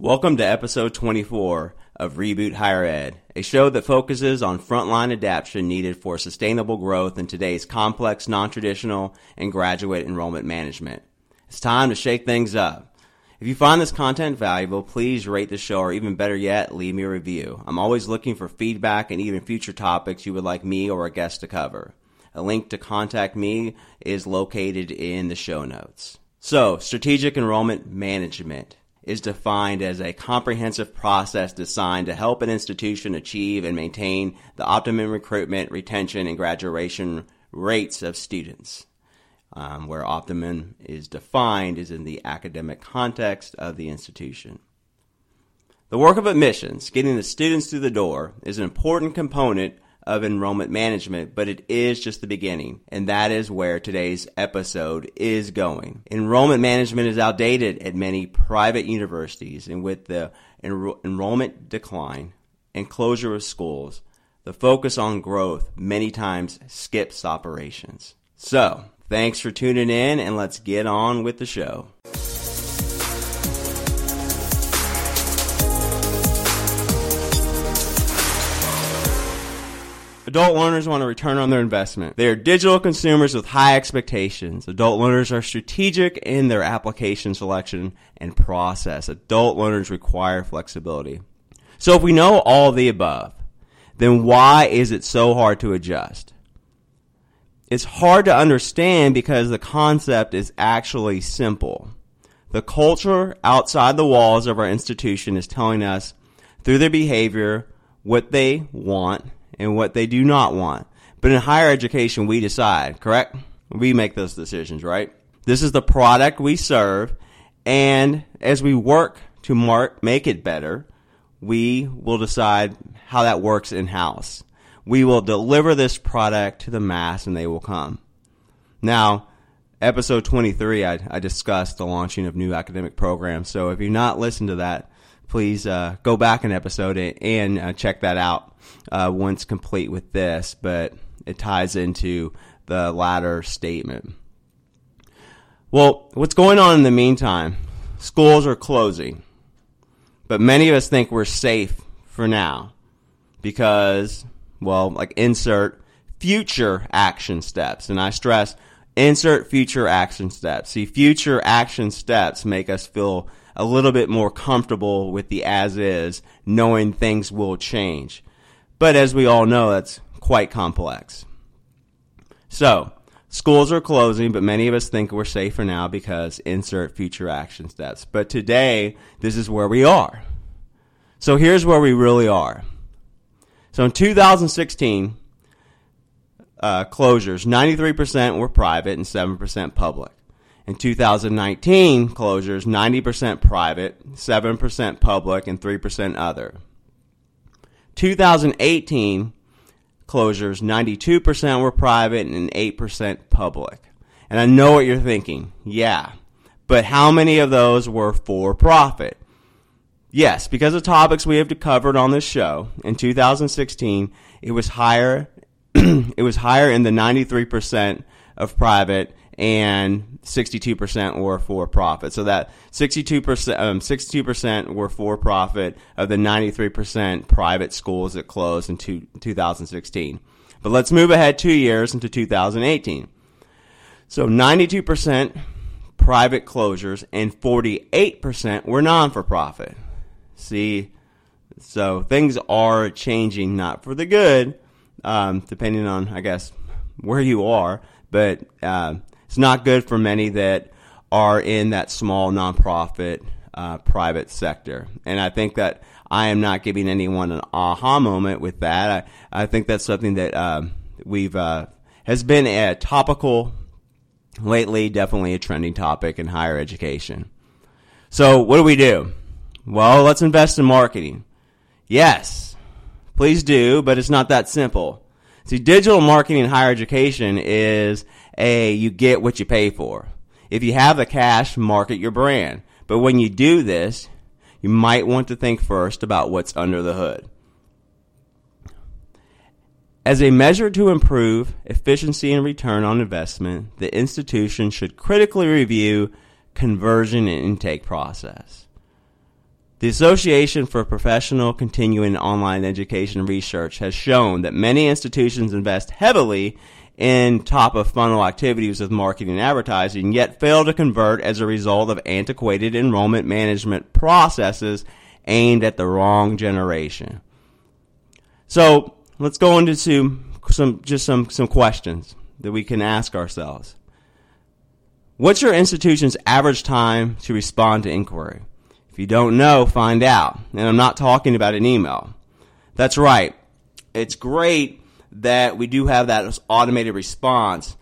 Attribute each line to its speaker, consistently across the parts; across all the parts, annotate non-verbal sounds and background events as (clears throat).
Speaker 1: Welcome to episode 24 of Reboot Higher Ed, a show that focuses on frontline adaptation needed for sustainable growth in today's complex, non-traditional, and graduate enrollment management. It's time to shake things up. If you find this content valuable, please rate the show or even better yet, leave me a review. I'm always looking for feedback and even future topics you would like me or a guest to cover. A link to contact me is located in the show notes. So, strategic enrollment management is defined as a comprehensive process designed to help an institution achieve and maintain the optimum recruitment, retention, and graduation rates of students. Um, where optimum is defined is in the academic context of the institution. The work of admissions, getting the students through the door, is an important component of enrollment management, but it is just the beginning. And that is where today's episode is going. Enrollment management is outdated at many private universities, and with the enro- enrollment decline and closure of schools, the focus on growth many times skips operations. So, thanks for tuning in, and let's get on with the show. Adult learners want a return on their investment. They are digital consumers with high expectations. Adult learners are strategic in their application selection and process. Adult learners require flexibility. So if we know all the above, then why is it so hard to adjust? It's hard to understand because the concept is actually simple. The culture outside the walls of our institution is telling us through their behavior what they want and what they do not want. But in higher education, we decide, correct? We make those decisions, right? This is the product we serve. And as we work to mark, make it better, we will decide how that works in house. We will deliver this product to the mass and they will come. Now, episode 23, I, I discussed the launching of new academic programs. So if you've not listened to that, please uh, go back an episode and uh, check that out uh, once complete with this. But it ties into the latter statement. Well, what's going on in the meantime? Schools are closing, but many of us think we're safe for now because, well, like insert future action steps. And I stress insert future action steps. See, future action steps make us feel a little bit more comfortable with the as is, knowing things will change. But as we all know, that's quite complex. So, schools are closing, but many of us think we're safer now because insert future action steps. But today, this is where we are. So here's where we really are. So in 2016, uh, closures, 93% were private and 7% public. In 2019, closures 90% private, 7% public, and 3% other. 2018 closures 92% were private and 8% public. And I know what you're thinking. Yeah. But how many of those were for profit? Yes, because of topics we have covered on this show, in 2016, it was higher (clears throat) it was higher in the 93% of private and 62% were for profit. So that 62%, um, 62% were for profit of the 93% private schools that closed in two, 2016. But let's move ahead two years into 2018. So 92% private closures and 48% were non for profit. See, so things are changing, not for the good, um, depending on, I guess, where you are, but uh, it's not good for many that are in that small nonprofit uh, private sector. And I think that I am not giving anyone an aha moment with that. I, I think that's something that um, we've uh, has been a topical lately, definitely a trending topic in higher education. So what do we do? Well, let's invest in marketing. Yes, please do, but it's not that simple. See, digital marketing in higher education is a you get what you pay for. If you have the cash, market your brand. But when you do this, you might want to think first about what's under the hood. As a measure to improve efficiency and return on investment, the institution should critically review conversion and intake process. The Association for Professional Continuing Online Education Research has shown that many institutions invest heavily in top of funnel activities with marketing and advertising, yet fail to convert as a result of antiquated enrollment management processes aimed at the wrong generation. So let's go into some just some some questions that we can ask ourselves. What's your institution's average time to respond to inquiry? You don't know, find out. And I'm not talking about an email. That's right. It's great that we do have that automated response,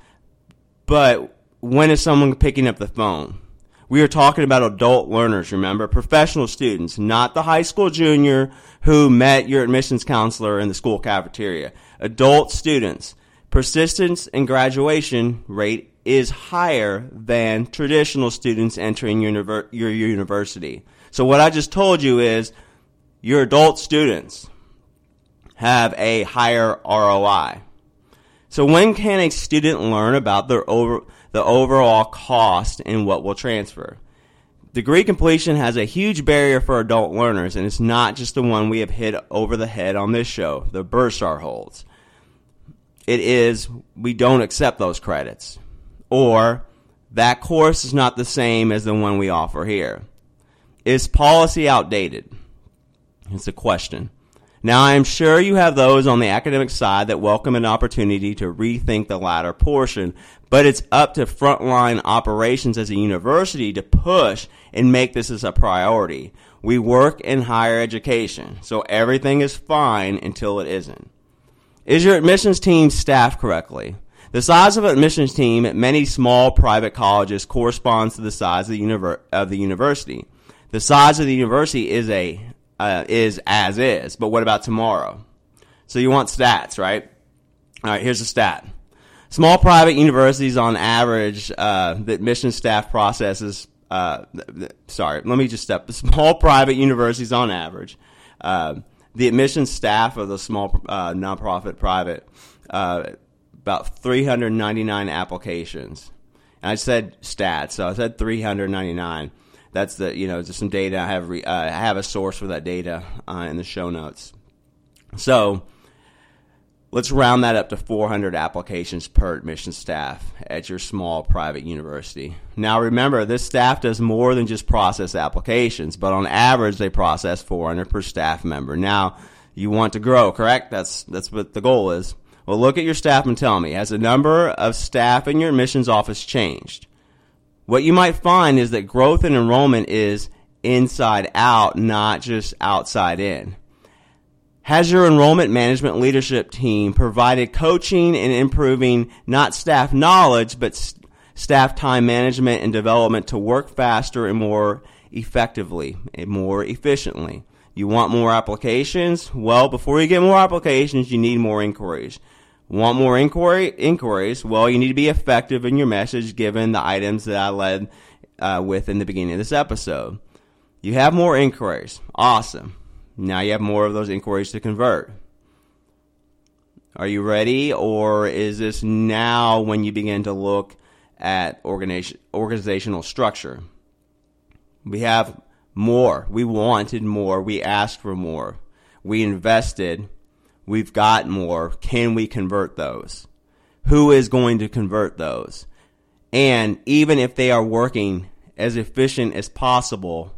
Speaker 1: but when is someone picking up the phone? We are talking about adult learners, remember? Professional students, not the high school junior who met your admissions counselor in the school cafeteria. Adult students. Persistence and graduation rate is higher than traditional students entering univer- your university. So what I just told you is your adult students have a higher ROI. So when can a student learn about their over, the overall cost and what will transfer? Degree completion has a huge barrier for adult learners, and it's not just the one we have hit over the head on this show, the bursar holds. It is we don't accept those credits or that course is not the same as the one we offer here. Is policy outdated? It's a question. Now, I am sure you have those on the academic side that welcome an opportunity to rethink the latter portion, but it's up to frontline operations as a university to push and make this as a priority. We work in higher education, so everything is fine until it isn't. Is your admissions team staffed correctly? The size of an admissions team at many small private colleges corresponds to the size of the, univer- of the university. The size of the university is a uh, is as is, but what about tomorrow? So you want stats, right? All right, here's a stat. Small private universities, on average, uh, the admission staff processes. Uh, sorry, let me just step. The small (laughs) private universities, on average, uh, the admission staff of the small uh, nonprofit private uh, about 399 applications. And I said stats, so I said 399. That's the you know just some data. I have re, uh, I have a source for that data uh, in the show notes. So let's round that up to 400 applications per admission staff at your small private university. Now remember, this staff does more than just process applications, but on average they process 400 per staff member. Now you want to grow, correct? That's that's what the goal is. Well, look at your staff and tell me, has the number of staff in your admissions office changed? What you might find is that growth in enrollment is inside out, not just outside in. Has your enrollment management leadership team provided coaching and improving not staff knowledge, but staff time management and development to work faster and more effectively and more efficiently? You want more applications? Well, before you get more applications, you need more inquiries. Want more inquiry inquiries? Well, you need to be effective in your message given the items that I led uh, with in the beginning of this episode. You have more inquiries. Awesome. Now you have more of those inquiries to convert. Are you ready, or is this now when you begin to look at organization, organizational structure? We have more. We wanted more. We asked for more. We invested We've got more. Can we convert those? Who is going to convert those? And even if they are working as efficient as possible,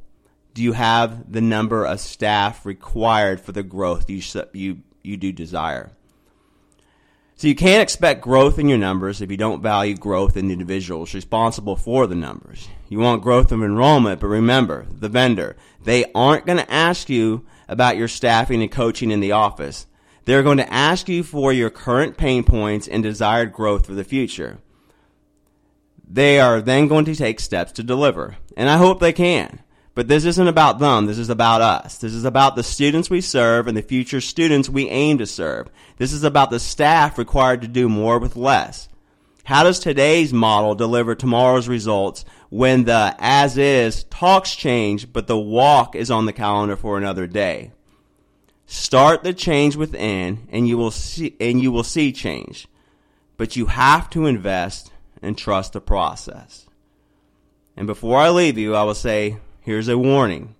Speaker 1: do you have the number of staff required for the growth you, you, you do desire? So you can't expect growth in your numbers if you don't value growth in the individuals responsible for the numbers. You want growth of enrollment, but remember, the vendor, they aren't going to ask you about your staffing and coaching in the office. They're going to ask you for your current pain points and desired growth for the future. They are then going to take steps to deliver. And I hope they can. But this isn't about them. This is about us. This is about the students we serve and the future students we aim to serve. This is about the staff required to do more with less. How does today's model deliver tomorrow's results when the as is talks change, but the walk is on the calendar for another day? Start the change within and you will see and you will see change. But you have to invest and trust the process. And before I leave you, I will say, here's a warning.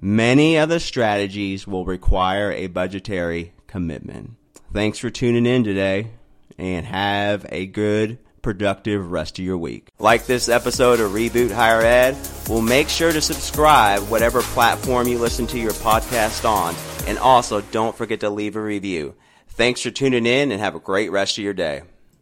Speaker 1: Many of the strategies will require a budgetary commitment. Thanks for tuning in today and have a good, productive rest of your week. Like this episode of Reboot Higher Ed? Well, make sure to subscribe whatever platform you listen to your podcast on. And also, don't forget to leave a review. Thanks for tuning in and have a great rest of your day.